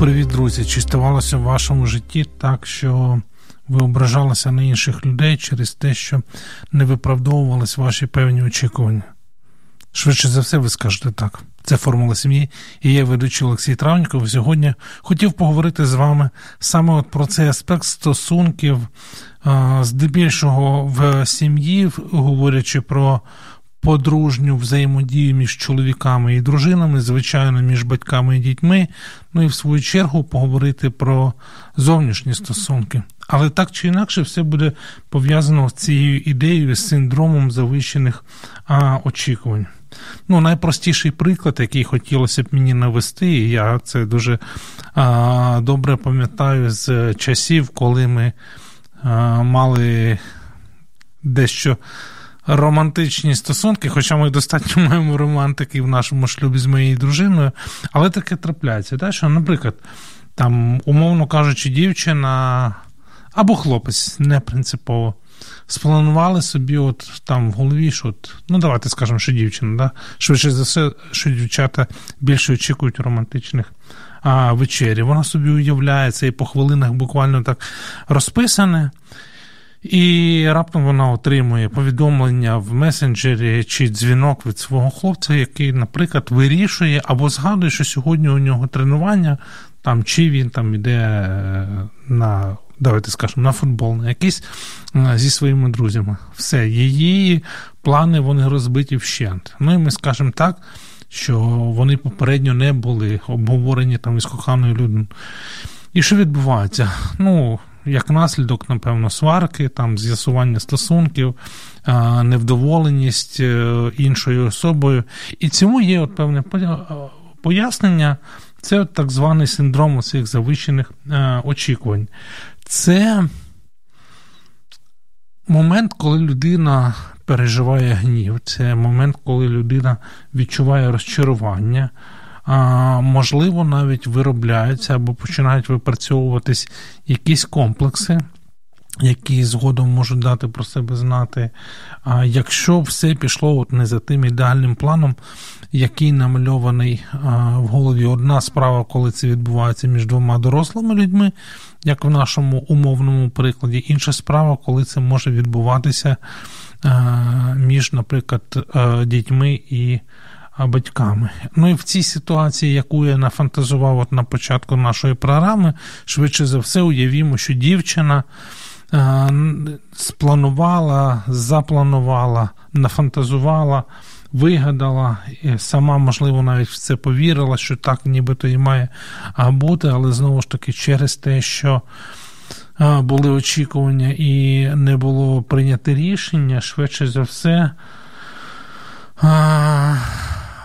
Привіт, друзі! Чи ставалося в вашому житті так, що ви ображалися на інших людей через те, що не виправдовувались ваші певні очікування? Швидше за все, ви скажете так. Це формула сім'ї. І я ведучий Олексій Травніков. Сьогодні хотів поговорити з вами саме от про цей аспект стосунків, здебільшого в сім'ї, говорячи про подружню взаємодію між чоловіками і дружинами, звичайно, між батьками і дітьми. Ну і в свою чергу поговорити про зовнішні стосунки. Але так чи інакше, все буде пов'язано з цією ідеєю з синдромом завищених а, очікувань. Ну, найпростіший приклад, який хотілося б мені навести, і я це дуже а, добре пам'ятаю з часів, коли ми а, мали дещо романтичні стосунки, хоча ми достатньо маємо романтики в нашому шлюбі з моєю дружиною, але таке трапляється. Так? Що, наприклад, там, умовно кажучи, дівчина або хлопець не принципово спланували собі, от там в голові, що от, ну давайте скажемо, що дівчина, да? швидше за все, що дівчата більше очікують романтичних а, вечері. Вона собі уявляє це і по хвилинах буквально так розписане. І раптом вона отримує повідомлення в месенджері чи дзвінок від свого хлопця, який, наприклад, вирішує або згадує, що сьогодні у нього тренування, там чи він там іде е, на давайте скажемо, на футбол, на якийсь е, зі своїми друзями. Все, її плани вони розбиті вщент. Ну і ми скажемо так, що вони попередньо не були обговорені там із коханою людиною. І що відбувається? Ну, як наслідок, напевно, сварки, там з'ясування стосунків, е, невдоволеність е, іншою особою. І цьому є от певне пояснення. Це от так званий синдром цих завищених очікувань. Це момент, коли людина переживає гнів, це момент, коли людина відчуває розчарування, можливо, навіть виробляються або починають випрацьовуватись якісь комплекси. Які згодом можуть дати про себе знати. А якщо все пішло от не за тим ідеальним планом, який намальований в голові, одна справа, коли це відбувається між двома дорослими людьми, як в нашому умовному прикладі. Інша справа, коли це може відбуватися між, наприклад, е, дітьми і батьками. Ну і в цій ситуації, яку я нафантазував от на початку нашої програми, швидше за все, уявімо, що дівчина. Спланувала, запланувала, нафантазувала вигадала, і сама, можливо, навіть в це повірила, що так нібито і має бути, але знову ж таки, через те, що були очікування і не було прийнято рішення, швидше за все.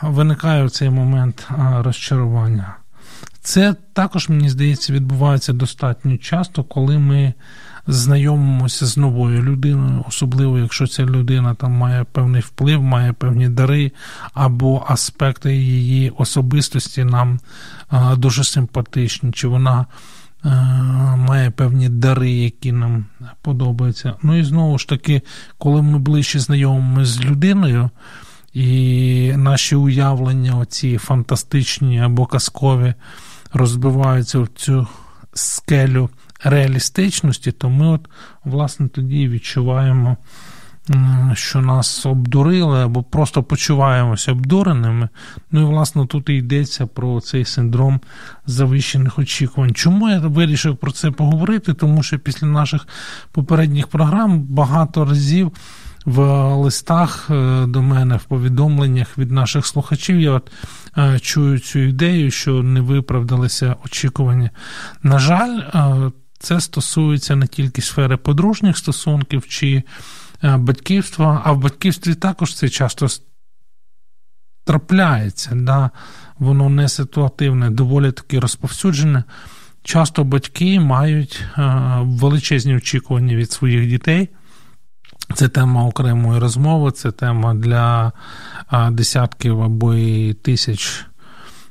Виникає в цей момент розчарування. Це також, мені здається, відбувається достатньо часто, коли ми знайомимося з новою людиною, особливо якщо ця людина там має певний вплив, має певні дари, або аспекти її особистості нам дуже симпатичні, чи вона. Має певні дари, які нам подобаються. Ну і знову ж таки, коли ми ближче знайомимося з людиною, і наші уявлення, оці фантастичні або казкові, розбиваються в цю скелю реалістичності, то ми, от, власне, тоді відчуваємо, що нас обдурили або просто почуваємося обдуреними. Ну і, власне, тут і йдеться про цей синдром завищених очікувань. Чому я вирішив про це поговорити? Тому що після наших попередніх програм багато разів. В листах е, до мене в повідомленнях від наших слухачів я от е, чую цю ідею, що не виправдалися очікування. На жаль, е, це стосується не тільки сфери подружніх стосунків чи батьківства, а в батьківстві також це часто трапляється. Да? Воно не ситуативне, доволі таки розповсюджене. часто батьки мають величезні очікування від своїх дітей. Це тема окремої розмови, це тема для десятків або і тисяч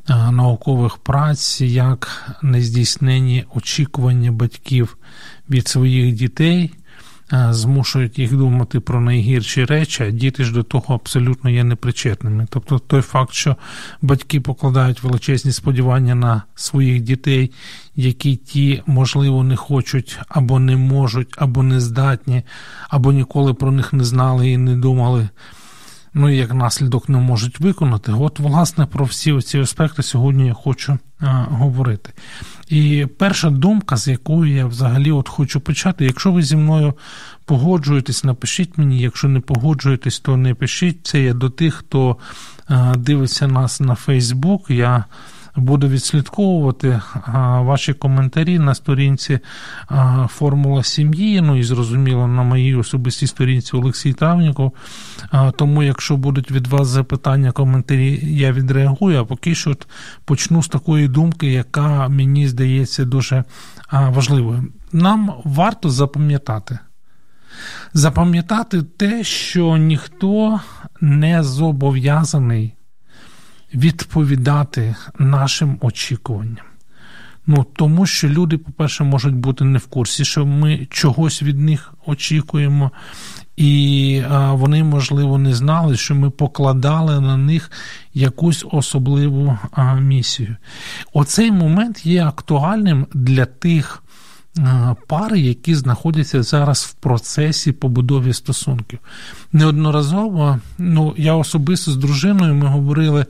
наукових праць, як нездійснені очікування батьків від своїх дітей. Змушують їх думати про найгірші речі, а діти ж до того абсолютно є непричетними. Тобто той факт, що батьки покладають величезні сподівання на своїх дітей, які ті, можливо, не хочуть або не можуть, або не здатні, або ніколи про них не знали і не думали ну і як наслідок не можуть виконати. От, власне, про всі ці аспекти сьогодні я хочу а, говорити. І перша думка, з якою я взагалі от хочу почати, якщо ви зі мною погоджуєтесь, напишіть мені, якщо не погоджуєтесь, то не пишіть. Це я до тих, хто дивиться нас на Фейсбук. Я буду відслідковувати ваші коментарі на сторінці Формула сім'ї. Ну і зрозуміло, на моїй особистій сторінці Олексій Травніков. Тому, якщо будуть від вас запитання, коментарі, я відреагую, а поки що почну з такої думки, яка мені здається дуже важливою. Нам варто запам'ятати. Запам'ятати те, що ніхто не зобов'язаний відповідати нашим очікуванням. Ну, Тому що люди, по-перше, можуть бути не в курсі, що ми чогось від них очікуємо, і вони, можливо, не знали, що ми покладали на них якусь особливу місію. Оцей момент є актуальним для тих пар, які знаходяться зараз в процесі побудови стосунків. Неодноразово, ну, я особисто з дружиною ми говорили.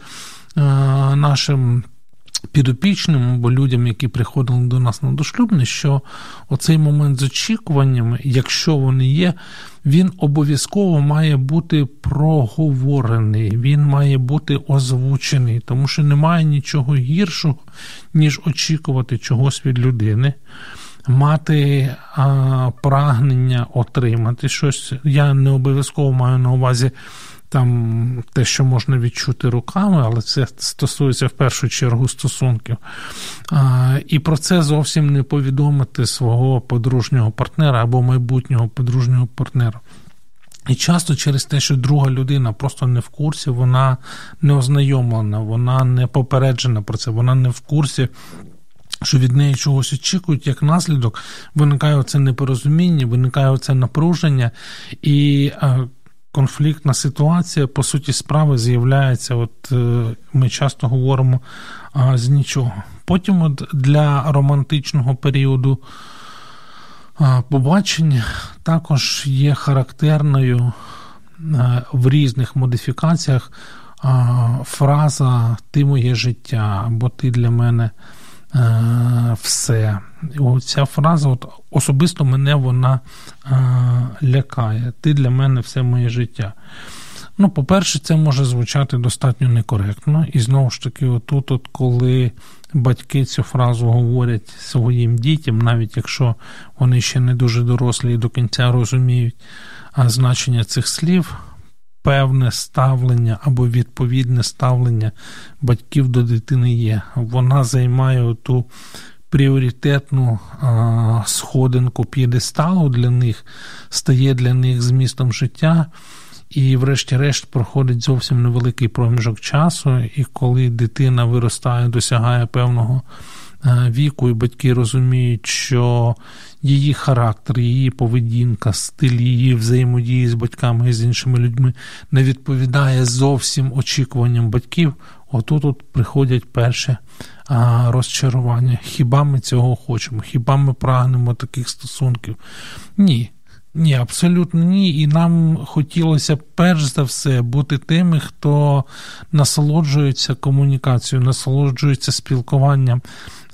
Нашим підопічним або людям, які приходили до нас на дошлюбне, що оцей момент з очікуваннями, якщо вони є, він обов'язково має бути проговорений, він має бути озвучений, тому що немає нічого гіршого, ніж очікувати чогось від людини. Мати а, прагнення отримати щось. Я не обов'язково маю на увазі там те, що можна відчути руками, але це стосується в першу чергу стосунків. А, І про це зовсім не повідомити свого подружнього партнера або майбутнього подружнього партнера. І часто через те, що друга людина просто не в курсі, вона не ознайомлена, вона не попереджена про це, вона не в курсі. Що від неї чогось очікують, як наслідок, виникає оце непорозуміння, виникає оце напруження, і конфліктна ситуація, по суті, справи з'являється, от е, ми часто говоримо з нічого. Потім от для романтичного періоду побачень також є характерною е, в різних модифікаціях фраза Ти моє життя або ти для мене. Е, все. Ця фраза от, особисто мене вона е, лякає. Ти для мене все моє життя. Ну, по-перше, це може звучати достатньо некоректно. І знову ж таки, отут, от коли батьки цю фразу говорять своїм дітям, навіть якщо вони ще не дуже дорослі і до кінця розуміють значення цих слів, певне ставлення або відповідне ставлення батьків до дитини є. Вона займає ту пріоритетну а, сходинку п'єдесталу для них, стає для них змістом життя. І, врешті-решт, проходить зовсім невеликий проміжок часу, і коли дитина виростає, досягає певного віку, і батьки розуміють, що її характер, її поведінка, стиль її взаємодії з батьками і з іншими людьми не відповідає зовсім очікуванням батьків. Отут от приходять перші а, розчарування. Хіба ми цього хочемо? Хіба ми прагнемо таких стосунків? Ні. Ні, абсолютно ні. І нам хотілося перш за все бути тими, хто насолоджується комунікацією, насолоджується спілкуванням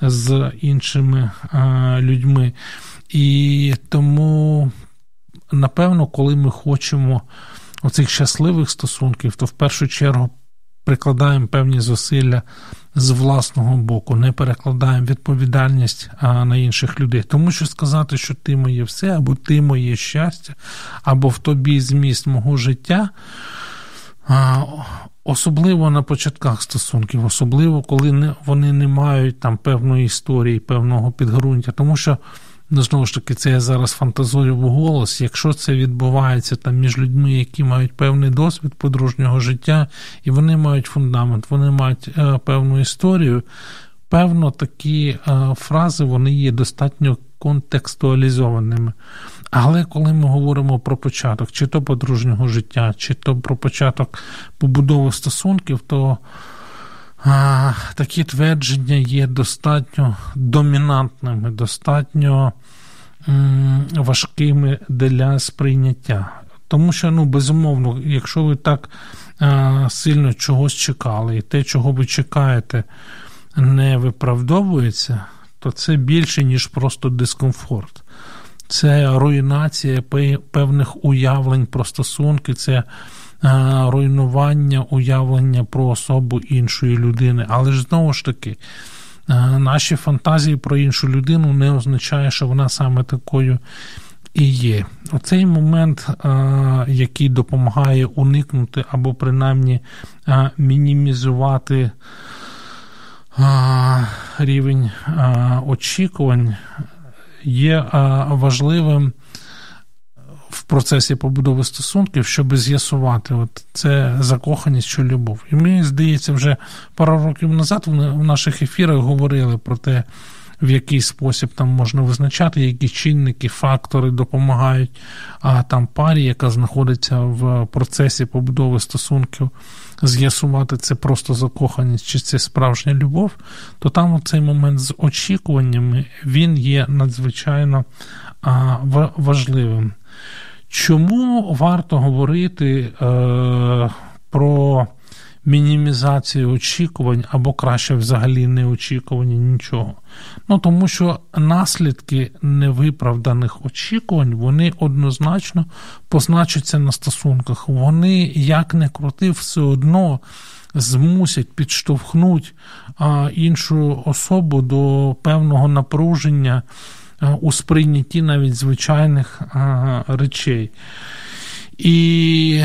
з іншими людьми. І тому, напевно, коли ми хочемо оцих щасливих стосунків, то в першу чергу прикладаємо певні зусилля з власного боку, не перекладаємо відповідальність на інших людей. Тому що сказати, що ти моє все, або ти моє щастя, або в тобі зміст мого життя. Особливо на початках стосунків, особливо коли вони не мають там певної історії, певного підґрунтя. Тому що, ну, знову ж таки, це я зараз фантазую в голос. Якщо це відбувається там між людьми, які мають певний досвід подружнього життя, і вони мають фундамент, вони мають е, певну історію, певно, такі е, фрази вони є достатньо контекстуалізованими. Але коли ми говоримо про початок, чи то подружнього життя, чи то про початок побудови стосунків, то а, такі твердження є достатньо домінантними, достатньо м, важкими для сприйняття. Тому що, ну, безумовно, якщо ви так а, сильно чогось чекали, і те, чого ви чекаєте, не виправдовується, то це більше, ніж просто дискомфорт це руйнація певних уявлень про стосунки, це е, руйнування уявлення про особу іншої людини. Але ж знову ж таки, е, наші фантазії про іншу людину не означає, що вона саме такою. І є оцей момент, е, який допомагає уникнути або принаймні мінімізувати рівень очікувань, є важливим в процесі побудови стосунків, щоб з'ясувати от це закоханість чи любов. І мені здається, вже пару років назад в наших ефірах говорили про те, в який спосіб там можна визначати, які чинники, фактори допомагають а там парі, яка знаходиться в процесі побудови стосунків, з'ясувати це просто закоханість чи це справжня любов, то там цей момент з очікуваннями він є надзвичайно важливим. Чому варто говорити е, про мінімізацію очікувань або краще взагалі не очікування нічого? Ну тому що наслідки невиправданих очікувань вони однозначно позначаться на стосунках. Вони, як не крути, все одно змусять підштовхнуть іншу особу до певного напруження у сприйнятті навіть звичайних речей. І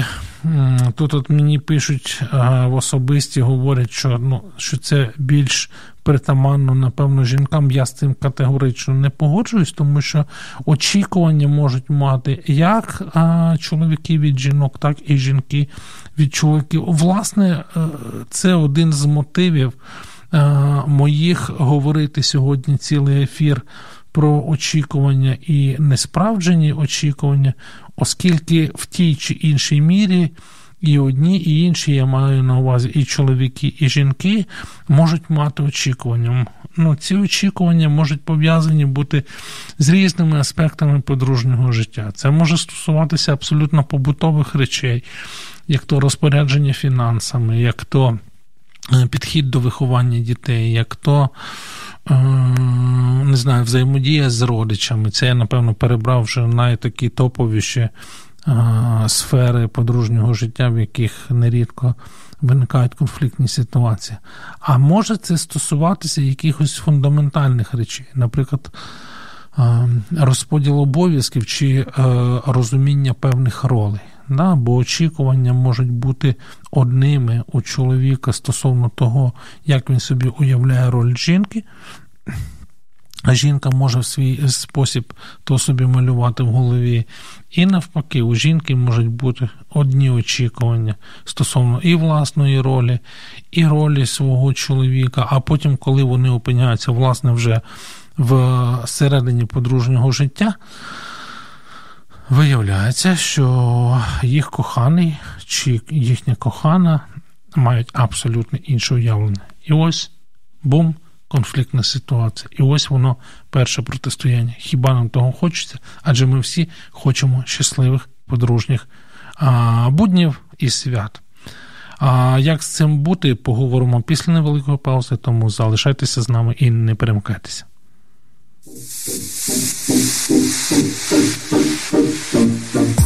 тут от мені пишуть в особисті, говорять, що ну, що це більш притаманно, напевно, жінкам. Я з цим категорично не погоджуюсь, тому що очікування можуть мати як чоловіки від жінок, так і жінки від чоловіків. Власне, е, це один з мотивів е, моїх говорити сьогодні цілий ефір. Про очікування і несправджені очікування, оскільки в тій чи іншій мірі і одні, і інші, я маю на увазі, і чоловіки, і жінки можуть мати очікування. Ну, Ці очікування можуть пов'язані бути з різними аспектами подружнього життя. Це може стосуватися абсолютно побутових речей, як то розпорядження фінансами, як то е, підхід до виховання дітей, як то. Е, не знаю, взаємодія з родичами. Це я, напевно, перебрав вже найтакі топовіші сфери подружнього життя, в яких нерідко виникають конфліктні ситуації. А може це стосуватися якихось фундаментальних речей, наприклад, розподіл обов'язків чи е, розуміння певних ролей. Да? Бо очікування можуть бути одними у чоловіка стосовно того, як він собі уявляє роль жінки. А жінка може в свій спосіб то собі малювати в голові. І навпаки, у жінки можуть бути одні очікування стосовно і власної ролі, і ролі свого чоловіка. А потім, коли вони опиняються власне вже в середині подружнього життя, виявляється, що їх коханий чи їхня кохана мають абсолютно інше уявлення. І ось бум конфліктна ситуація. І ось воно перше протистояння. Хіба нам того хочеться? Адже ми всі хочемо щасливих подружніх буднів і свят. А як з цим бути, поговоримо після невеликої паузи, тому залишайтеся з нами і не перемкайтеся.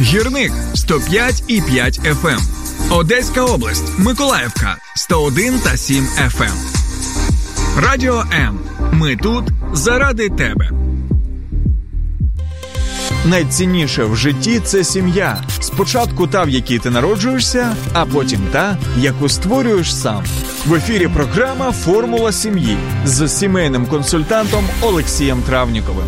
Гірник 105 і 5 FM. Одеська область, Миколаївка 101 та 7 FM. Радіо М. Ми тут заради тебе. Найцінніше в житті це сім'я. Спочатку та, в якій ти народжуєшся, а потім та, яку створюєш сам. В ефірі програма Формула сім'ї з сімейним консультантом Олексієм Травніковим.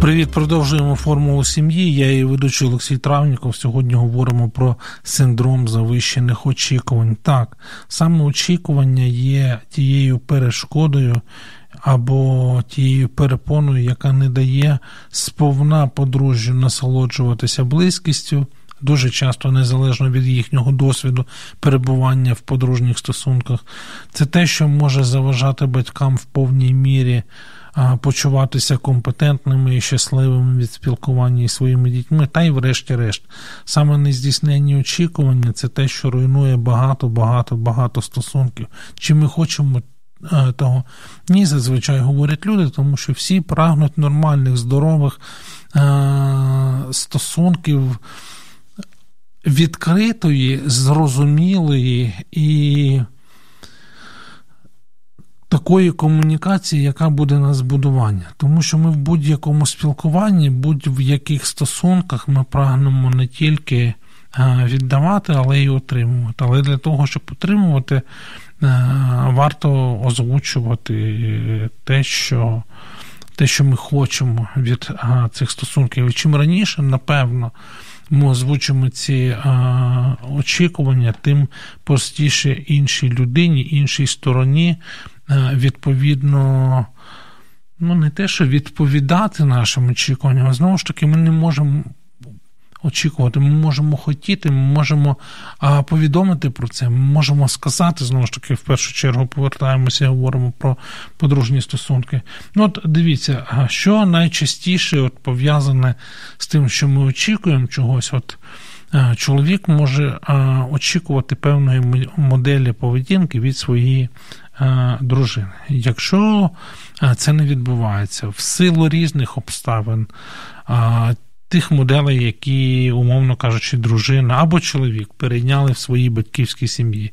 Привіт, продовжуємо формулу сім'ї. Я її ведучий Олексій Травніков. Сьогодні говоримо про синдром завищених очікувань. Так, саме очікування є тією перешкодою, або тією перепоною, яка не дає сповна подружжю насолоджуватися близькістю. Дуже часто незалежно від їхнього досвіду перебування в подружніх стосунках, це те, що може заважати батькам в повній мірі почуватися компетентними і щасливими від спілкування із своїми дітьми, та й, врешті-решт, саме нездійснені очікування це те, що руйнує багато, багато, багато стосунків. Чи ми хочемо Е, того. Ні, зазвичай говорять люди, тому що всі прагнуть нормальних, здорових е, стосунків відкритої, зрозумілої і такої комунікації, яка буде на збудування. Тому що ми в будь-якому спілкуванні, будь-в яких стосунках ми прагнемо не тільки е, віддавати, але й отримувати. Але для того, щоб отримувати. Е, варто озвучувати те, що те, що ми хочемо від е, цих стосунків. І чим раніше, напевно, ми озвучимо ці а, е, очікування, тим простіше іншій людині, іншій стороні, а, відповідно, ну не те, що відповідати нашим очікуванням, а знову ж таки, ми не можемо очікувати. Ми можемо хотіти, ми можемо а, повідомити про це. Ми можемо сказати знову ж таки, в першу чергу повертаємося і говоримо про подружні стосунки. Ну, от дивіться, що найчастіше от пов'язане з тим, що ми очікуємо чогось. От Чоловік може очікувати певної моделі поведінки від своєї дружини. Якщо це не відбувається в силу різних обставин, тих моделей, які, умовно кажучи, дружина або чоловік перейняли в своїй батьківській сім'ї,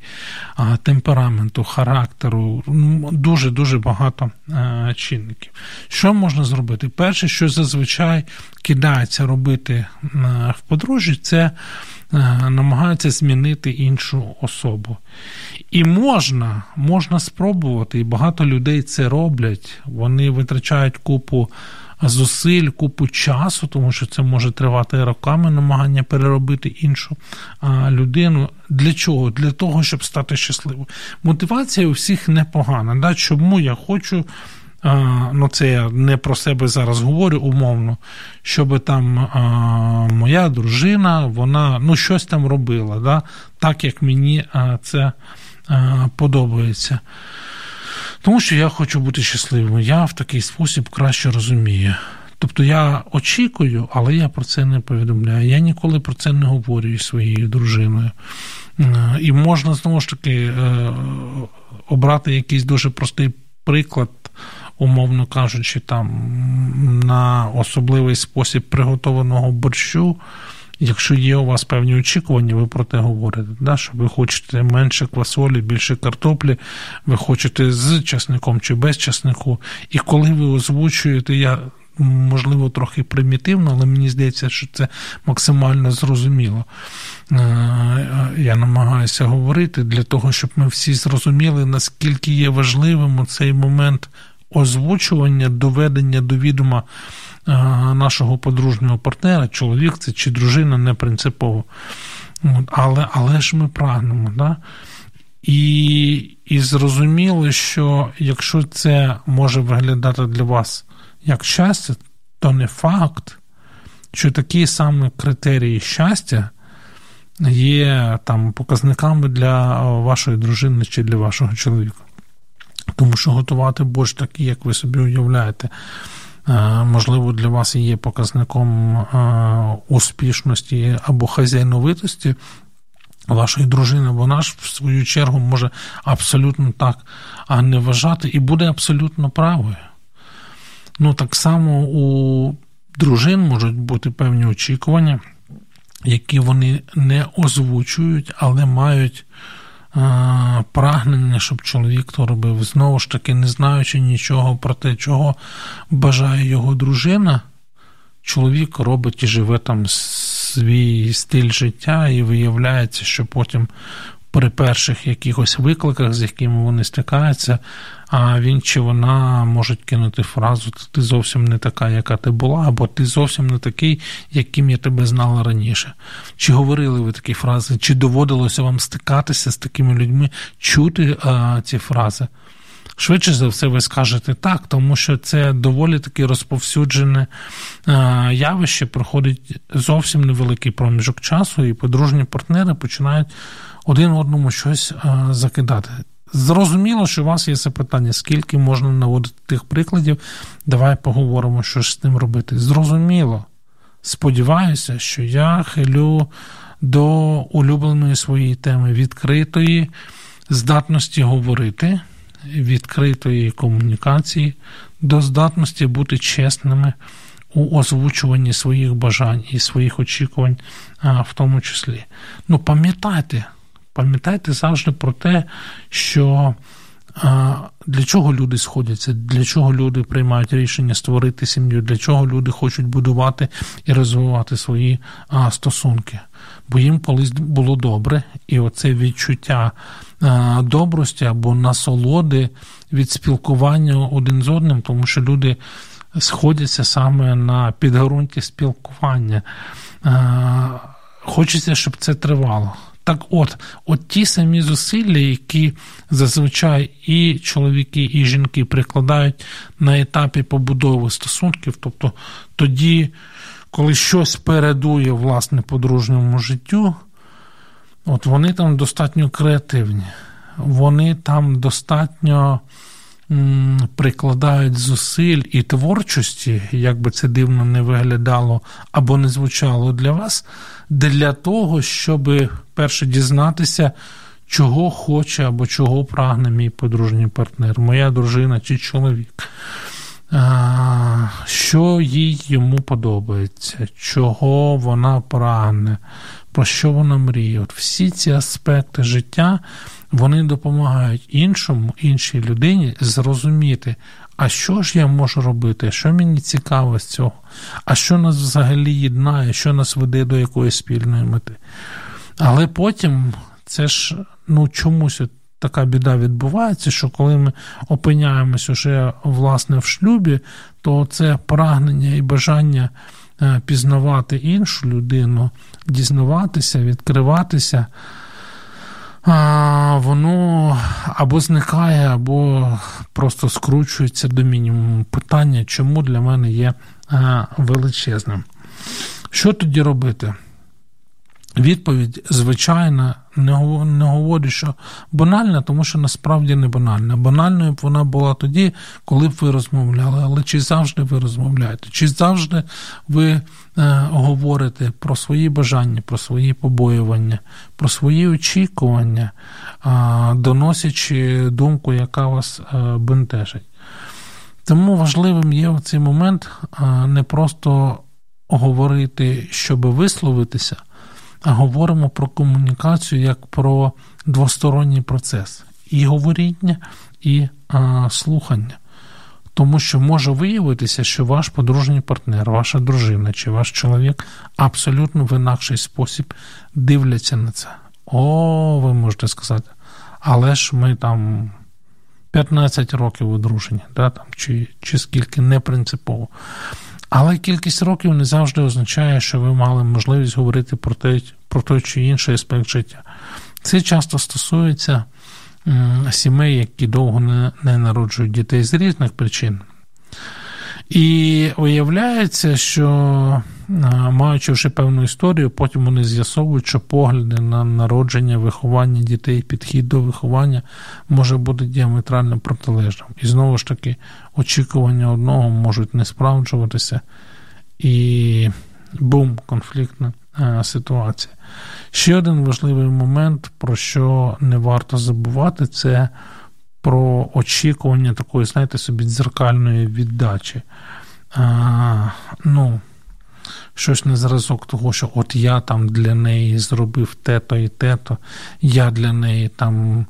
темпераменту, характеру, дуже дуже багато е, чинників. Що можна зробити? Перше, що зазвичай кидається робити е, в подружжі, це е, намагаються змінити іншу особу. І можна, можна спробувати, і багато людей це роблять. Вони витрачають купу зусиль, купу часу, тому що це може тривати роками намагання переробити іншу людину. Для чого? Для того, щоб стати щасливою. Мотивація у всіх непогана. Да? Чому я хочу. Ну, це я не про себе зараз говорю умовно, щоб там моя дружина, вона ну, щось там робила, да? так як мені це подобається. Тому що я хочу бути щасливим. Я в такий спосіб краще розумію. Тобто я очікую, але я про це не повідомляю. Я ніколи про це не говорю із своєю дружиною. Е, і можна знову ж таки е, обрати якийсь дуже простий приклад, умовно кажучи, там на особливий спосіб приготованого борщу. Якщо є у вас певні очікування, ви про те говорите, да? що ви хочете менше квасолі, більше картоплі, ви хочете з часником чи без часнику. І коли ви озвучуєте, я можливо трохи примітивно, але мені здається, що це максимально зрозуміло. Е, я намагаюся говорити для того, щоб ми всі зрозуміли, наскільки є важливим цей момент озвучування, доведення до відома нашого подружнього партнера, чоловік це чи дружина не принципово. Але але ж ми прагнемо. Да? І і зрозуміли, що якщо це може виглядати для вас як щастя, то не факт, що такі самі критерії щастя є там показниками для вашої дружини чи для вашого чоловіка. Тому що готувати борщ такий, як ви собі уявляєте, можливо, для вас є показником успішності або хазяйновитості. Вашої дружини, вона ж в свою чергу може абсолютно так не вважати і буде абсолютно правою. Ну, так само у дружин можуть бути певні очікування, які вони не озвучують, але мають а, прагнення, щоб чоловік то робив. Знову ж таки, не знаючи нічого про те, чого бажає його дружина, чоловік робить і живе там свій стиль життя, і виявляється, що потім при перших якихось викликах, з якими вони стикаються, а він чи вона можуть кинути фразу Ти зовсім не така, яка ти була, або ти зовсім не такий, яким я тебе знала раніше. Чи говорили ви такі фрази, чи доводилося вам стикатися з такими людьми, чути а, ці фрази? Швидше за все, ви скажете так, тому що це доволі таки розповсюджене явище, проходить зовсім невеликий проміжок часу, і подружні партнери починають один одному щось закидати. Зрозуміло, що у вас є запитання, скільки можна наводити тих прикладів. Давай поговоримо, що ж з тим робити. Зрозуміло. Сподіваюся, що я хилю до улюбленої своєї теми відкритої здатності говорити, відкритої комунікації, до здатності бути чесними у озвучуванні своїх бажань і своїх очікувань, в тому числі. Ну, пам'ятайте, Пам'ятайте завжди про те, що для чого люди сходяться, для чого люди приймають рішення створити сім'ю, для чого люди хочуть будувати і розвивати свої стосунки. Бо їм колись було добре, і оце відчуття добрості або насолоди від спілкування один з одним, тому що люди сходяться саме на підґрунті спілкування. Хочеться, щоб це тривало. Так от, от ті самі зусилля, які зазвичай і чоловіки, і жінки прикладають на етапі побудови стосунків, тобто тоді, коли щось передує власне подружньому життю, от вони там достатньо креативні, вони там достатньо прикладають зусиль і творчості, як би це дивно не виглядало або не звучало для вас, для того, щоб перше дізнатися, чого хоче або чого прагне мій подружній партнер, моя дружина чи чоловік. Що їй йому подобається, чого вона прагне, про що вона мріє. От Всі ці аспекти життя вони допомагають іншому, іншій людині зрозуміти, а що ж я можу робити, що мені цікаво з цього, а що нас взагалі єднає, що нас веде до якоїсь спільної мети. Але потім це ж ну, чомусь така біда відбувається, що коли ми опиняємось уже власне в шлюбі, то це прагнення і бажання е, пізнавати іншу людину, дізнаватися, відкриватися воно або зникає, або просто скручується до мінімуму. Питання, чому для мене є величезним. Що тоді робити? Відповідь, звичайна, не говорю, що банальна, тому що насправді не банальна. Банальною б вона була тоді, коли б ви розмовляли. Але чи завжди ви розмовляєте? Чи завжди ви е, говорите про свої бажання, про свої побоювання, про свої очікування, е, доносячи думку, яка вас е, бентежить? Тому важливим є в цей момент е, не просто говорити, щоб висловитися говоримо про комунікацію як про двосторонній процес і говоріння, і а, слухання. Тому що може виявитися, що ваш подружній партнер, ваша дружина чи ваш чоловік абсолютно в інакший спосіб дивляться на це. О, ви можете сказати, але ж ми там 15 років одружені, да, там, чи чи скільки не принципово. Але кількість років не завжди означає, що ви мали можливість говорити про той, про той чи інший аспект життя. Це часто стосується сімей, які довго не, не народжують дітей з різних причин. І виявляється, що маючи вже певну історію, потім вони з'ясовують, що погляди на народження, виховання дітей, підхід до виховання може бути діаметрально протилежним. І знову ж таки, очікування одного можуть не справджуватися, і бум, конфліктна ситуація. Ще один важливий момент, про що не варто забувати, це про очікування такої, знаєте, собі дзеркальної віддачі. А, ну, Щось на зразок того, що от я там для неї зробив те-то і те-то, я для неї там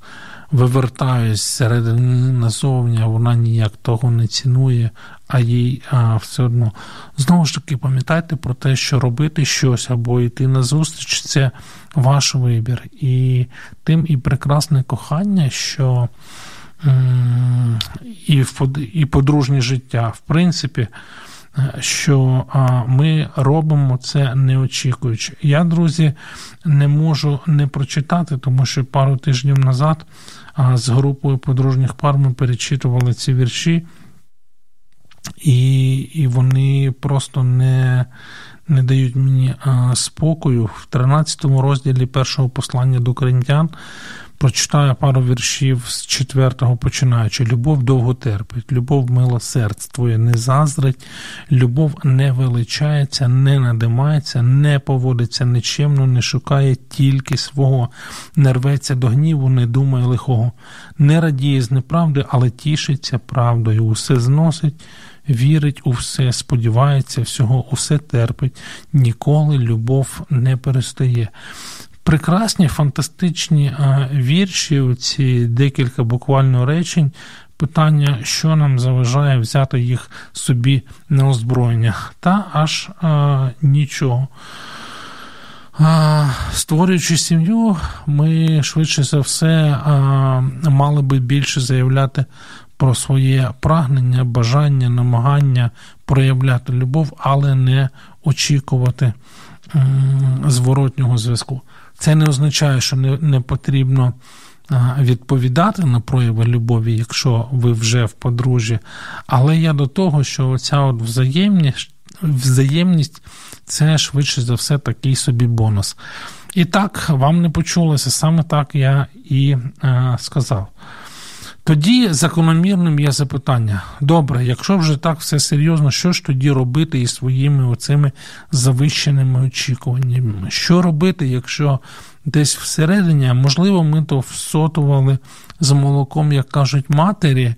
вивертаюсь середини назовні, а вона ніяк того не цінує, а їй а, все одно. Знову ж таки, пам'ятайте про те, що робити щось або йти на зустріч це ваш вибір. І тим і прекрасне кохання, що і і подружнє життя, в принципі, що ми робимо це не очікуючи. Я, друзі, не можу не прочитати, тому що пару тижнів назад з групою подружніх пар ми перечитували ці вірші, і і вони просто не не дають мені спокою. В 13 розділі першого послання до коринтян прочитаю пару віршів з четвертого починаючи. Любов довго терпить, любов милосердствує, не заздрить, любов не величається, не надимається, не поводиться нечемно, не шукає тільки свого, не рветься до гніву, не думає лихого, не радіє з неправди, але тішиться правдою, усе зносить. Вірить у все, сподівається всього, усе терпить, ніколи любов не перестає прекрасні, фантастичні вірші, ці декілька буквально речень. Питання, що нам заважає взяти їх собі на озброєння, та аж а, нічого. А, Створюючи сім'ю, ми швидше за все а, мали би більше заявляти про своє прагнення, бажання, намагання проявляти любов, але не очікувати зворотнього зв'язку. Це не означає, що не, не потрібно відповідати на прояви любові, якщо ви вже в подружжі. Але я до того, що оця от взаємність, взаємність це швидше за все такий собі бонус. І так, вам не почулося, саме так я і е, сказав. Тоді закономірним є запитання: добре, якщо вже так все серйозно, що ж тоді робити із своїми оцими завищеними очікуваннями? Що робити, якщо десь всередині, можливо, ми то всотували з молоком, як кажуть матері,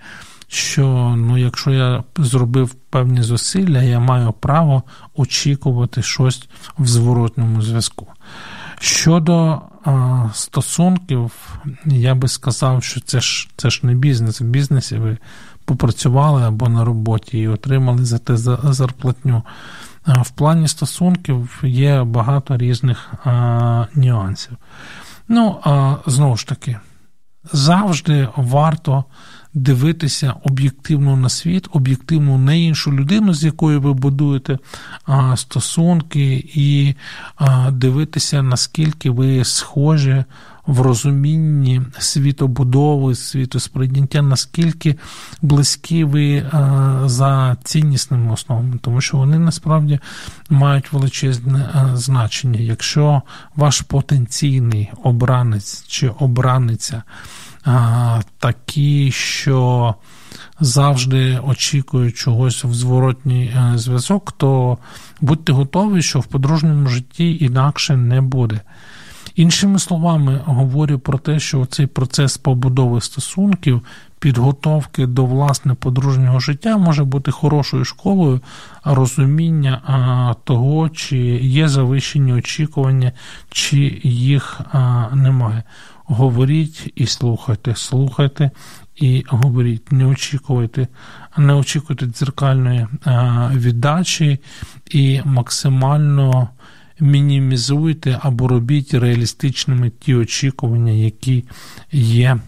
що ну, якщо я зробив певні зусилля, я маю право очікувати щось в зворотному зв'язку. Щодо стосунків, я би сказав, що це ж це ж не бізнес. В бізнесі ви попрацювали або на роботі і отримали за те зарплатню. В плані стосунків є багато різних а, нюансів. Ну, а, знову ж таки, завжди варто дивитися об'єктивно на світ, об'єктивно на іншу людину, з якою ви будуєте стосунки, і дивитися, наскільки ви схожі. В розумінні світобудови, світосприйняття, наскільки близькі ви за ціннісними основами, тому що вони насправді мають величезне значення. Якщо ваш потенційний обранець чи обраниця такі, що завжди очікують чогось в зворотній е, зв'язок, то будьте готові, що в подружньому житті інакше не буде. Іншими словами, говорю про те, що цей процес побудови стосунків, підготовки до власне подружнього життя може бути хорошою школою розуміння того, чи є завищені очікування, чи їх немає говоріть і слухайте, слухайте і говоріть, не очікуйте, не очікуйте дзеркальної віддачі і максимально мінімізуйте або робіть реалістичними ті очікування, які є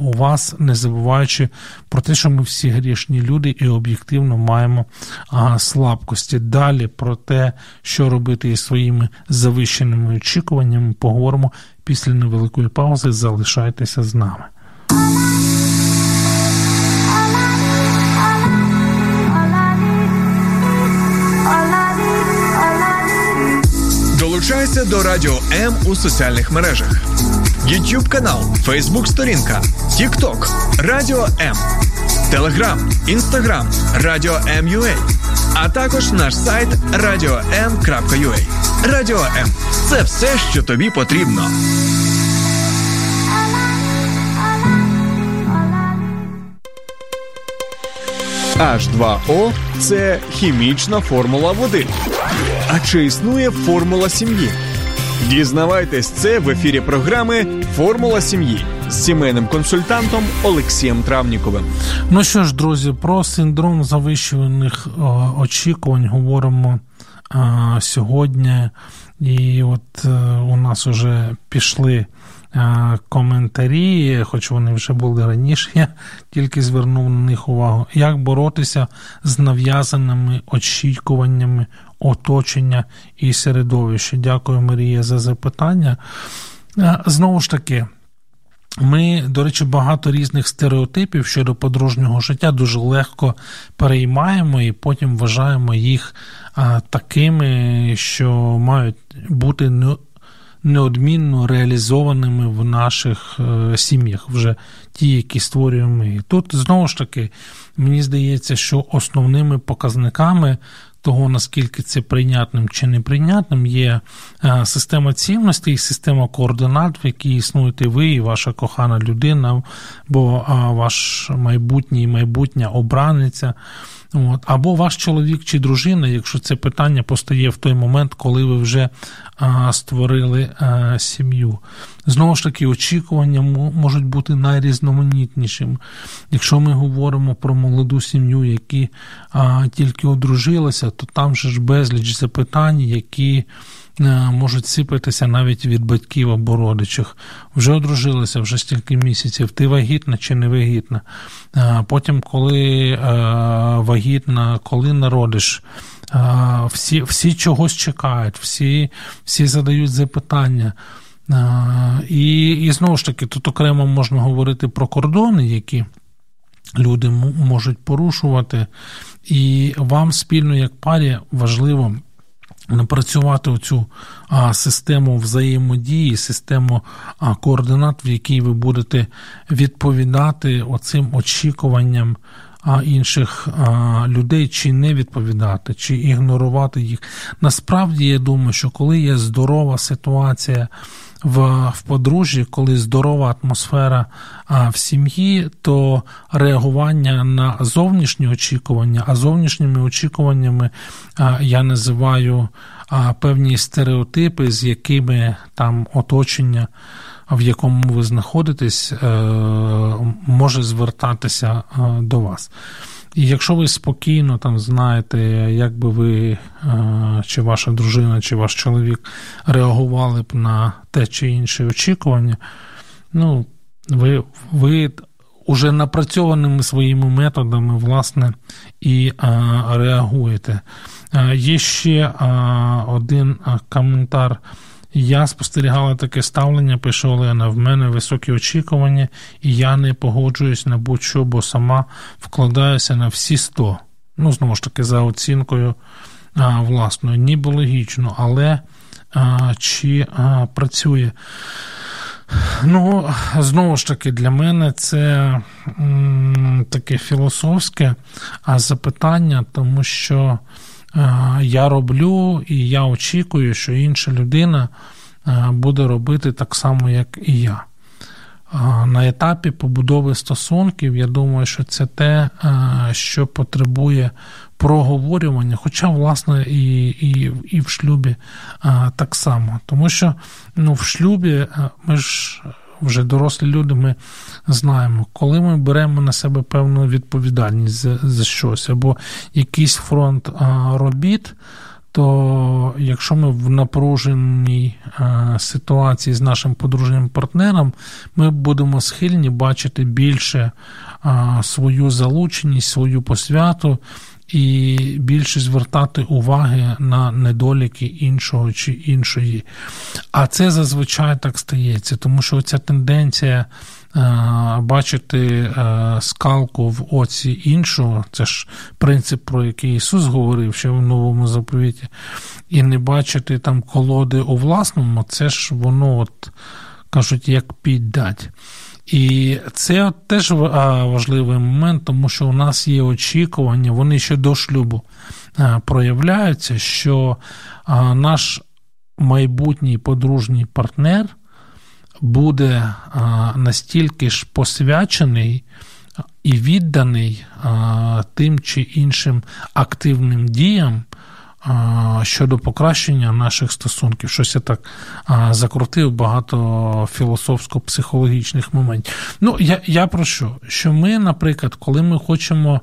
у вас, не забуваючи про те, що ми всі грішні люди і об'єктивно маємо слабкості. Далі про те, що робити із своїми завищеними очікуваннями, поговоримо після невеликої паузи. Залишайтеся з нами. Долучайтеся до Радіо М у соціальних мережах: YouTube канал, Facebook сторінка, TikTok, Радіо М, Телеграм, Інстаграм, Радіо М.Ю.А. а також наш сайт radio.m.ua. Радіо М це все, що тобі потрібно. H2O – це хімічна формула води. А чи існує формула сім'ї? Дізнавайтесь це в ефірі програми Формула сім'ї з сімейним консультантом Олексієм Травніковим. Ну що ж, друзі, про синдром завищуваних очікувань говоримо а, сьогодні. І от а, е, у нас вже пішли коментарі, хоч вони вже були раніше, я тільки звернув на них увагу, як боротися з нав'язаними очікуваннями оточення і середовища. Дякую, Марія, за запитання. Знову ж таки. Ми, до речі, багато різних стереотипів щодо подружнього життя дуже легко переймаємо і потім вважаємо їх такими, що мають бути неодмінно реалізованими в наших е, сім'ях, вже ті, які створюємо ми. Тут знову ж таки, мені здається, що основними показниками. Того, наскільки це прийнятним чи неприйнятним, є е, система цінностей, система координат, в якій існуєте ви і ваша кохана людина, бо ваш майбутній майбутня обраниця. От. Або ваш чоловік чи дружина, якщо це питання постає в той момент, коли ви вже а, створили а, сім'ю. Знову ж таки, очікування можуть бути найрізноманітнішим. Якщо ми говоримо про молоду сім'ю, які а, тільки одружилися, то там же ж безліч запитань, які Е, можуть сипатися навіть від батьків або родичів. Вже одружилися, вже стільки місяців. Ти вагітна чи не вагітна. Е, потім, коли е, вагітна, коли народиш. Всі всі чогось чекають, всі всі задають запитання. І і знову ж таки, тут окремо можна говорити про кордони, які люди можуть порушувати. І вам спільно як парі важливо напрацювати оцю систему взаємодії, систему координат, в якій ви будете відповідати оцим очікуванням інших людей, чи не відповідати, чи ігнорувати їх. Насправді, я думаю, що коли є здорова ситуація в в подружжі, коли здорова атмосфера а, в сім'ї, то реагування на зовнішні очікування, а зовнішніми очікуваннями а, я називаю а, певні стереотипи, з якими там оточення. В якому ви знаходитесь, е, може звертатися е, до вас. І якщо ви спокійно там знаєте, як би ви, е, чи ваша дружина, чи ваш чоловік реагували б на те чи інше очікування, ну, ви ви уже напрацьованими своїми методами, власне, і е, реагуєте. Е, є ще один коментар. Я спостерігала таке ставлення, пише Олена. В мене високі очікування, і я не погоджуюсь на будь-що, бо сама вкладаюся на всі 100. Ну, знову ж таки, за оцінкою а, власною. Ніби логічно, але а, чи а, працює? Ну, знову ж таки, для мене це м, таке філософське запитання, тому що. Я роблю, і я очікую, що інша людина буде робити так само, як і я. На етапі побудови стосунків, я думаю, що це те, що потребує проговорювання, хоча, власне, і і, і в шлюбі так само. Тому що ну, в шлюбі ми ж вже дорослі люди, ми знаємо, коли ми беремо на себе певну відповідальність за, за щось, або якийсь фронт а, робіт. То якщо ми в напруженій а, ситуації з нашим подружнім партнером, ми будемо схильні бачити більше а, свою залученість, свою посвяту і більше звертати уваги на недоліки іншого чи іншої. А це зазвичай так стається, тому що ця тенденція бачити скалку в оці іншого, це ж принцип, про який Ісус говорив ще в новому заповіті, і не бачити там колоди у власному, це ж воно, от кажуть, як піддать. І це теж важливий момент, тому що у нас є очікування, вони ще до шлюбу проявляються, що наш майбутній подружній партнер буде настільки ж посвячений і відданий тим чи іншим активним діям. Щодо покращення наших стосунків, щось я так закрутив багато філософсько-психологічних моментів. Ну, я я про що? Що ми, наприклад, коли ми хочемо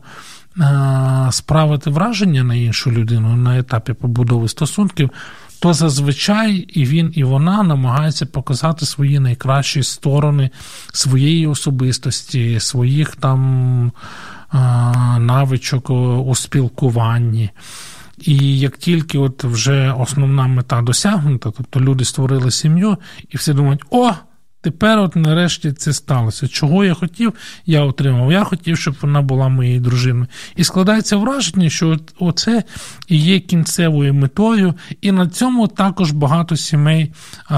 справити враження на іншу людину на етапі побудови стосунків, то зазвичай і він, і вона намагаються показати свої найкращі сторони своєї особистості, своїх там навичок у спілкуванні. І як тільки от вже основна мета досягнута, тобто люди створили сім'ю, і всі думають, о! Тепер, от нарешті, це сталося. Чого я хотів, я отримав. Я хотів, щоб вона була моєю дружиною. І складається враження, що оце і є кінцевою метою, і на цьому також багато сімей а,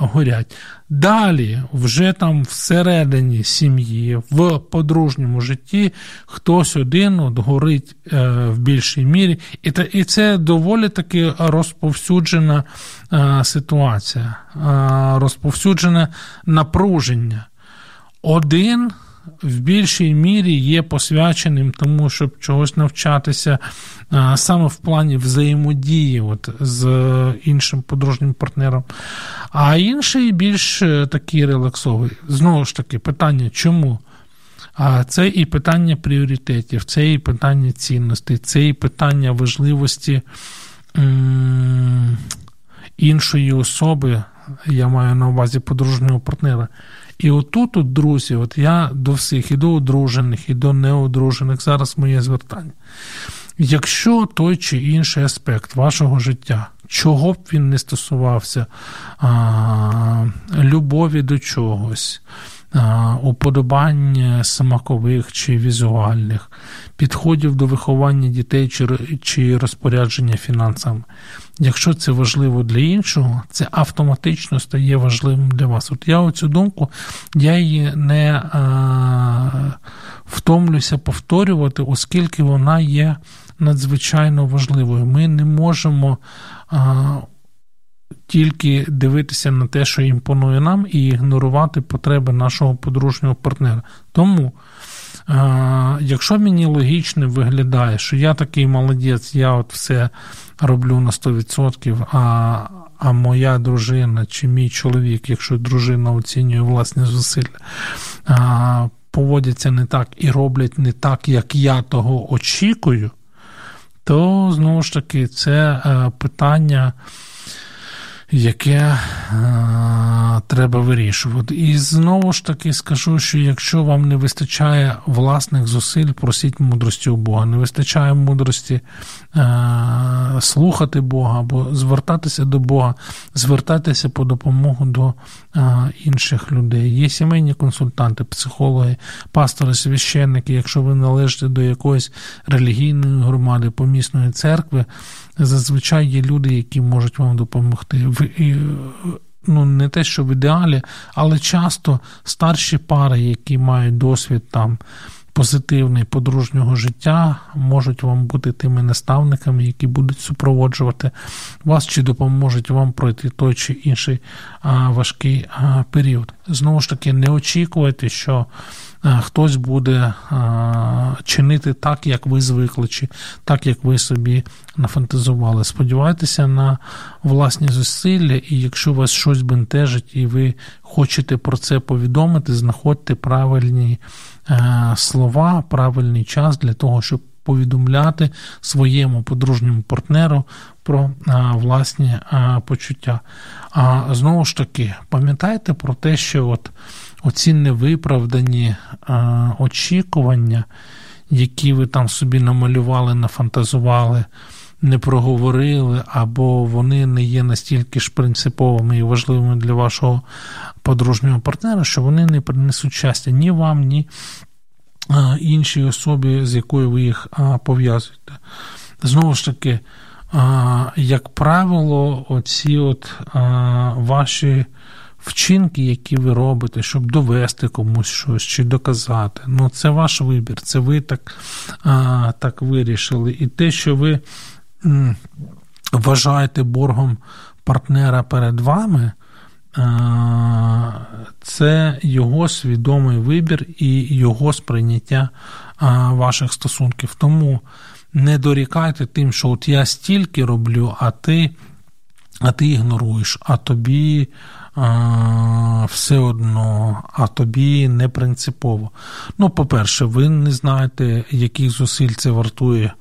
горять. Далі, вже там всередині сім'ї, в подружньому житті, хтось один от горить е, в більшій мірі, і і це доволі таки розповсюджена е, ситуація, е, розповсюджене напруження. Один в більшій мірі є посвяченим тому, щоб чогось навчатися саме в плані взаємодії от, з іншим подружнім партнером. А інший більш е, такий релаксовий. Знову ж таки, питання чому? А це і питання пріоритетів, це і питання цінностей, це і питання важливості іншої особи, я маю на увазі подружнього партнера. І отут, от, друзі, от я до всіх, і до одружених, і до неодружених, зараз моє звертання. Якщо той чи інший аспект вашого життя, чого б він не стосувався, а, любові до чогось, уподобань смакових чи візуальних, підходів до виховання дітей чи чи розпорядження фінансами. Якщо це важливо для іншого, це автоматично стає важливим для вас. От я оцю думку, я її не а, втомлюся повторювати, оскільки вона є надзвичайно важливою. Ми не можемо. А, тільки дивитися на те, що імпонує нам, і ігнорувати потреби нашого подружнього партнера. Тому, якщо мені логічно виглядає, що я такий молодець, я от все роблю на 100%, а а моя дружина чи мій чоловік, якщо дружина оцінює власні зусилля, поводяться не так і роблять не так, як я того очікую, то знову ж таки це е, питання яке е, треба вирішувати. І знову ж таки скажу, що якщо вам не вистачає власних зусиль, просіть мудрості у Бога, не вистачає мудрості е, слухати Бога або звертатися до Бога, звертатися по допомогу до інших людей. Є сімейні консультанти, психологи, пастори, священники. Якщо ви належите до якоїсь релігійної громади, помісної церкви зазвичай є люди, які можуть вам допомогти. Ну, Не те, що в ідеалі, але часто старші пари, які мають досвід там позитивний подружнього життя, можуть вам бути тими наставниками, які будуть супроводжувати вас чи допоможуть вам пройти той чи інший важкий період. Знову ж таки, не очікуйте, що. Хтось буде чинити так, як ви звикли, чи так, як ви собі нафантазували. Сподівайтеся на власні зусилля, і якщо вас щось бентежить, і ви хочете про це повідомити, знаходьте правильні слова, правильний час для того, щоб. Повідомляти своєму подружньому партнеру про а, власні а, почуття. А знову ж таки, пам'ятайте про те, що от оці невиправдані очікування, які ви там собі намалювали, нафантазували не проговорили, або вони не є настільки ж принциповими і важливими для вашого подружнього партнера, що вони не принесуть щастя ні вам, ні іншій особі, з якою ви їх пов'язуєте. Знову ж таки, як правило, оці от ваші вчинки, які ви робите, щоб довести комусь щось чи доказати. Ну, це ваш вибір, це ви так, так вирішили. І те, що ви вважаєте боргом партнера перед вами, це його свідомий вибір і його сприйняття ваших стосунків. Тому не дорікайте тим, що от я стільки роблю, а ти. А ти ігноруєш, а тобі все одно, а тобі не принципово. Ну, по-перше, ви не знаєте, яких зусиль це вартує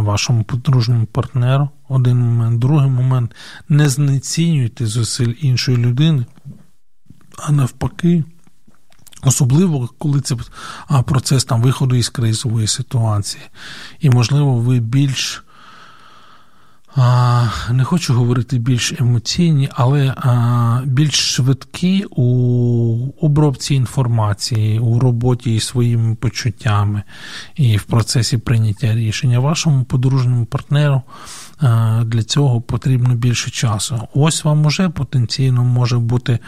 вашому подружньому партнеру. Один момент. Другий момент не знецінюйте зусиль іншої людини, а навпаки. Особливо, коли це процес там виходу із кризової ситуації. І, можливо, ви більш не хочу говорити більш емоційні, але більш швидкі у обробці інформації, у роботі із своїми почуттями і в процесі прийняття рішення. Вашому подружньому партнеру для цього потрібно більше часу. Ось вам уже потенційно може бути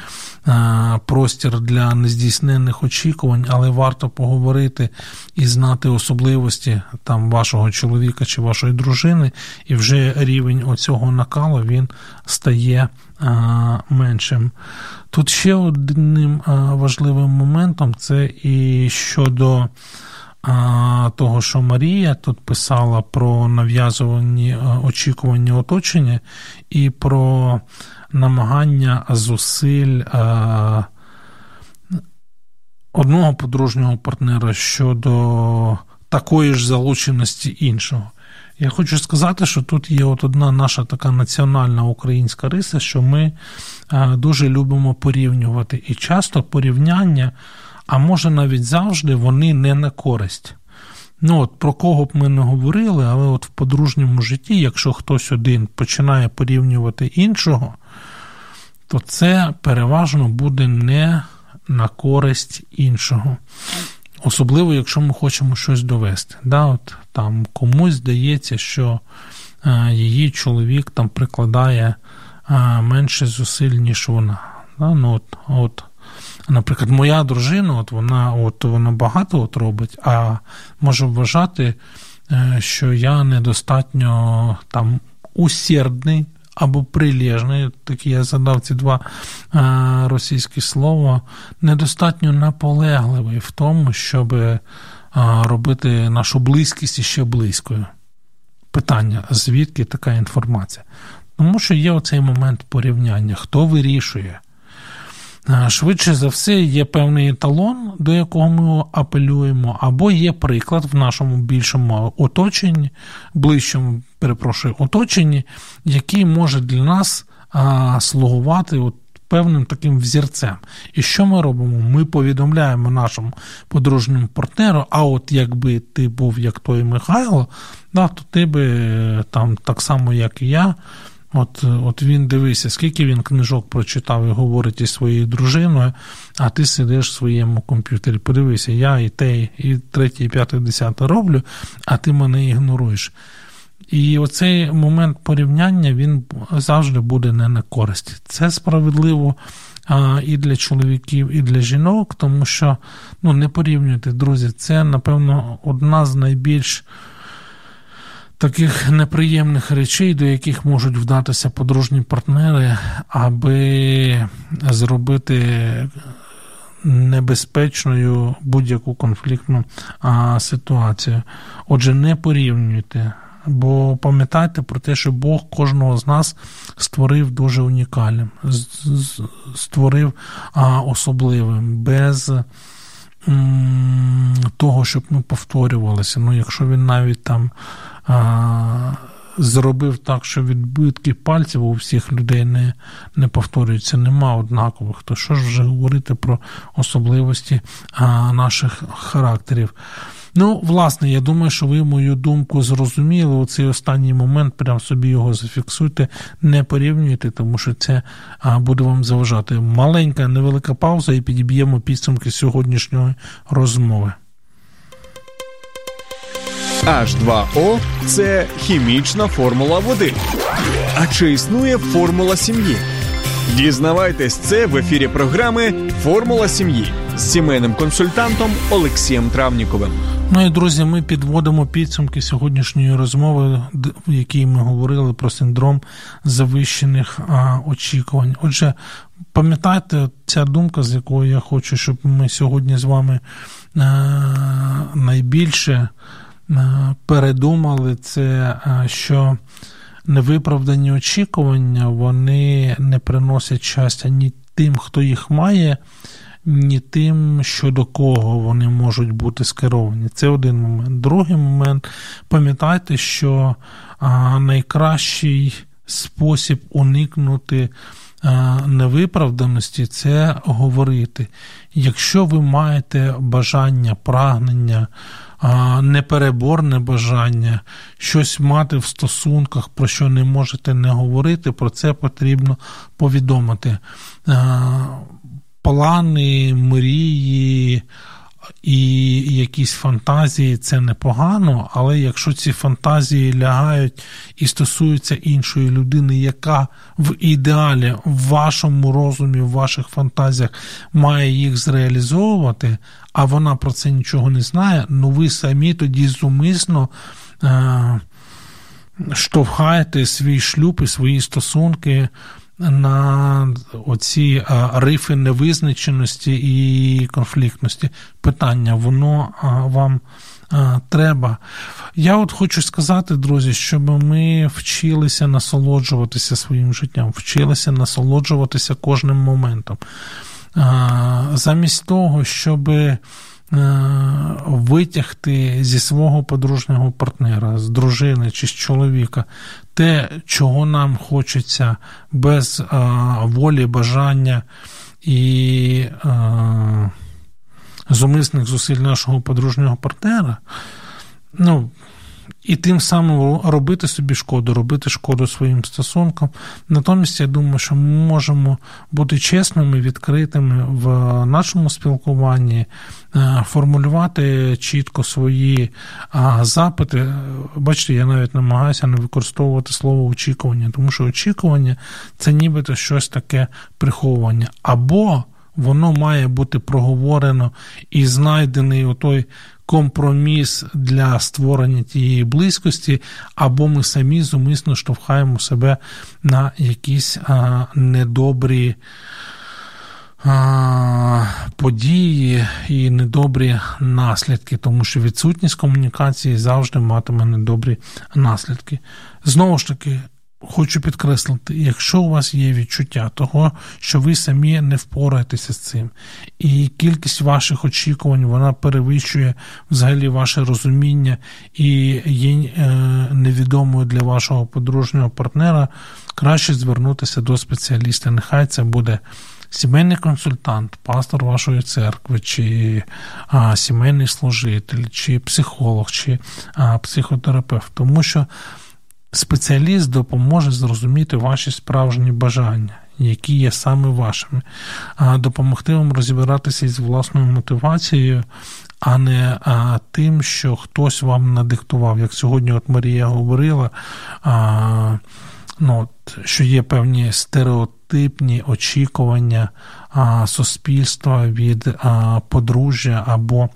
е, простір для нездійсненних очікувань, але варто поговорити і знати особливості там вашого чоловіка чи вашої дружини, і вже рівень оцього накалу він стає е, меншим. Тут ще одним важливим моментом це і щодо того, що Марія тут писала про нав'язувані очікування оточення і про намагання зусиль одного подружнього партнера щодо такої ж залученості іншого. Я хочу сказати, що тут є от одна наша така національна українська риса, що ми дуже любимо порівнювати. І часто порівняння а може навіть завжди вони не на користь. Ну, от Про кого б ми не говорили, але от в подружньому житті, якщо хтось один починає порівнювати іншого, то це переважно буде не на користь іншого. Особливо, якщо ми хочемо щось довести. Да, от там Комусь здається, що е, її чоловік там прикладає е, менше зусиль, ніж вона. Да, ну, от, от Наприклад, моя дружина, от вона от вона багато от робить, а може вважати, е, що я недостатньо там усердний або прилежний, такі я задав ці два е, російські слова, недостатньо наполегливий в тому, щоб е, робити нашу близькість іще близькою. Питання, звідки така інформація? Тому що є оцей момент порівняння, хто вирішує. Швидше за все, є певний еталон, до якого ми апелюємо, або є приклад в нашому більшому оточенні, ближчому, перепрошую, оточенні, який може для нас а, слугувати от певним таким взірцем. І що ми робимо? Ми повідомляємо нашому подружньому партнеру, а от якби ти був як той Михайло, да, то ти би там так само, як і я. От от він дивися, скільки він книжок прочитав і говорить із своєю дружиною, а ти сидиш в своєму комп'ютері. Подивися, я і те, і третє, і п'яте, і десяте роблю, а ти мене ігноруєш. І оцей момент порівняння він завжди буде не на користь. Це справедливо а, і для чоловіків, і для жінок, тому що ну, не порівнюйте, друзі, це, напевно, одна з найбільш таких неприємних речей, до яких можуть вдатися подружні партнери, аби зробити небезпечною будь-яку конфліктну а, ситуацію. Отже, не порівнюйте. Бо пам'ятайте про те, що Бог кожного з нас створив дуже унікальним, створив а, особливим, без м, того, щоб ми повторювалися. Ну, якщо він навіть там зробив так, що відбитки пальців у всіх людей не не повторюються, нема однакових. То що ж вже говорити про особливості наших характерів? Ну, власне, я думаю, що ви мою думку зрозуміли. У цей останній момент прям собі його зафіксуйте, не порівнюйте, тому що це буде вам заважати. Маленька невелика пауза, і підіб'ємо підсумки сьогоднішньої розмови. H2O – це хімічна формула води. А чи існує формула сім'ї? Дізнавайтесь це в ефірі програми Формула сім'ї з сімейним консультантом Олексієм Травніковим. Ну і друзі, ми підводимо підсумки сьогоднішньої розмови, в якій ми говорили про синдром завищених а, очікувань. Отже, пам'ятайте ця думка, з якою я хочу, щоб ми сьогодні з вами а, найбільше а, передумали, це що невиправдані очікування вони не приносять щастя ні тим, хто їх має, ні тим, щодо кого вони можуть бути скеровані. Це один момент. Другий момент, пам'ятайте, що найкращий спосіб уникнути невиправданості це говорити. Якщо ви маєте бажання, прагнення, непереборне бажання щось мати в стосунках, про що не можете не говорити, про це потрібно повідомити. Плани, мрії. І якісь фантазії це непогано, але якщо ці фантазії лягають і стосуються іншої людини, яка в ідеалі в вашому розумі, в ваших фантазіях має їх зреалізовувати, а вона про це нічого не знає, ну ви самі тоді зумисно е- штовхаєте свій шлюб і свої стосунки на оці рифи невизначеності і конфліктності. Питання, воно вам треба. Я от хочу сказати, друзі, щоб ми вчилися насолоджуватися своїм життям, вчилися насолоджуватися кожним моментом. Замість того, щоби Е, витягти зі свого подружнього партнера, з дружини чи з чоловіка те, чого нам хочеться без а, волі, бажання і а, зумисних зусиль нашого подружнього партнера. Ну, і тим самим робити собі шкоду, робити шкоду своїм стосункам. Натомість, я думаю, що ми можемо бути чесними, відкритими в нашому спілкуванні, е, формулювати чітко свої запити. Бачите, я навіть намагаюся не використовувати слово очікування, тому що очікування це нібито щось таке приховування. Або воно має бути проговорено і знайдений у той компроміс для створення тієї близькості, або ми самі зумисно штовхаємо себе на якісь а, недобрі. Події і недобрі наслідки, тому що відсутність комунікації завжди матиме недобрі наслідки. Знову ж таки, Хочу підкреслити, якщо у вас є відчуття того, що ви самі не впораєтеся з цим, і кількість ваших очікувань вона перевищує взагалі ваше розуміння і є е, невідомою для вашого подружнього партнера, краще звернутися до спеціаліста. Нехай це буде сімейний консультант, пастор вашої церкви, чи а, сімейний служитель, чи психолог, чи а, психотерапевт, тому що. Спеціаліст допоможе зрозуміти ваші справжні бажання, які є саме вашими, допомогти вам розібратися із власною мотивацією, а не тим, що хтось вам надиктував. Як сьогодні от Марія говорила, а, ну, що є певні стереотипні очікування а, суспільства від подружжя або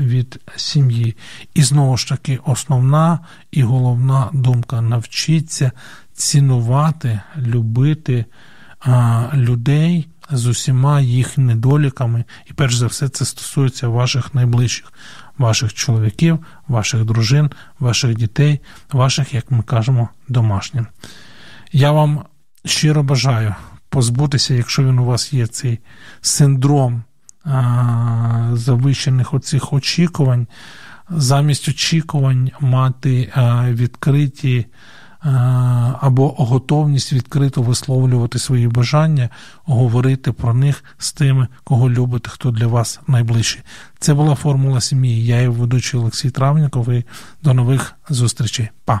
від сім'ї. І знову ж таки, основна і головна думка навчіться цінувати, любити людей. З усіма їх недоліками, і перш за все, це стосується ваших найближчих, ваших чоловіків, ваших дружин, ваших дітей, ваших, як ми кажемо, домашніх. Я вам щиро бажаю позбутися, якщо він у вас є цей синдром завищених оцих очікувань, замість очікувань мати відкриті або готовність відкрито висловлювати свої бажання, говорити про них з тими, кого любите, хто для вас найближчий. Це була формула сім'ї. Я і ведучий Олексій Травніков. І до нових зустрічей. Па!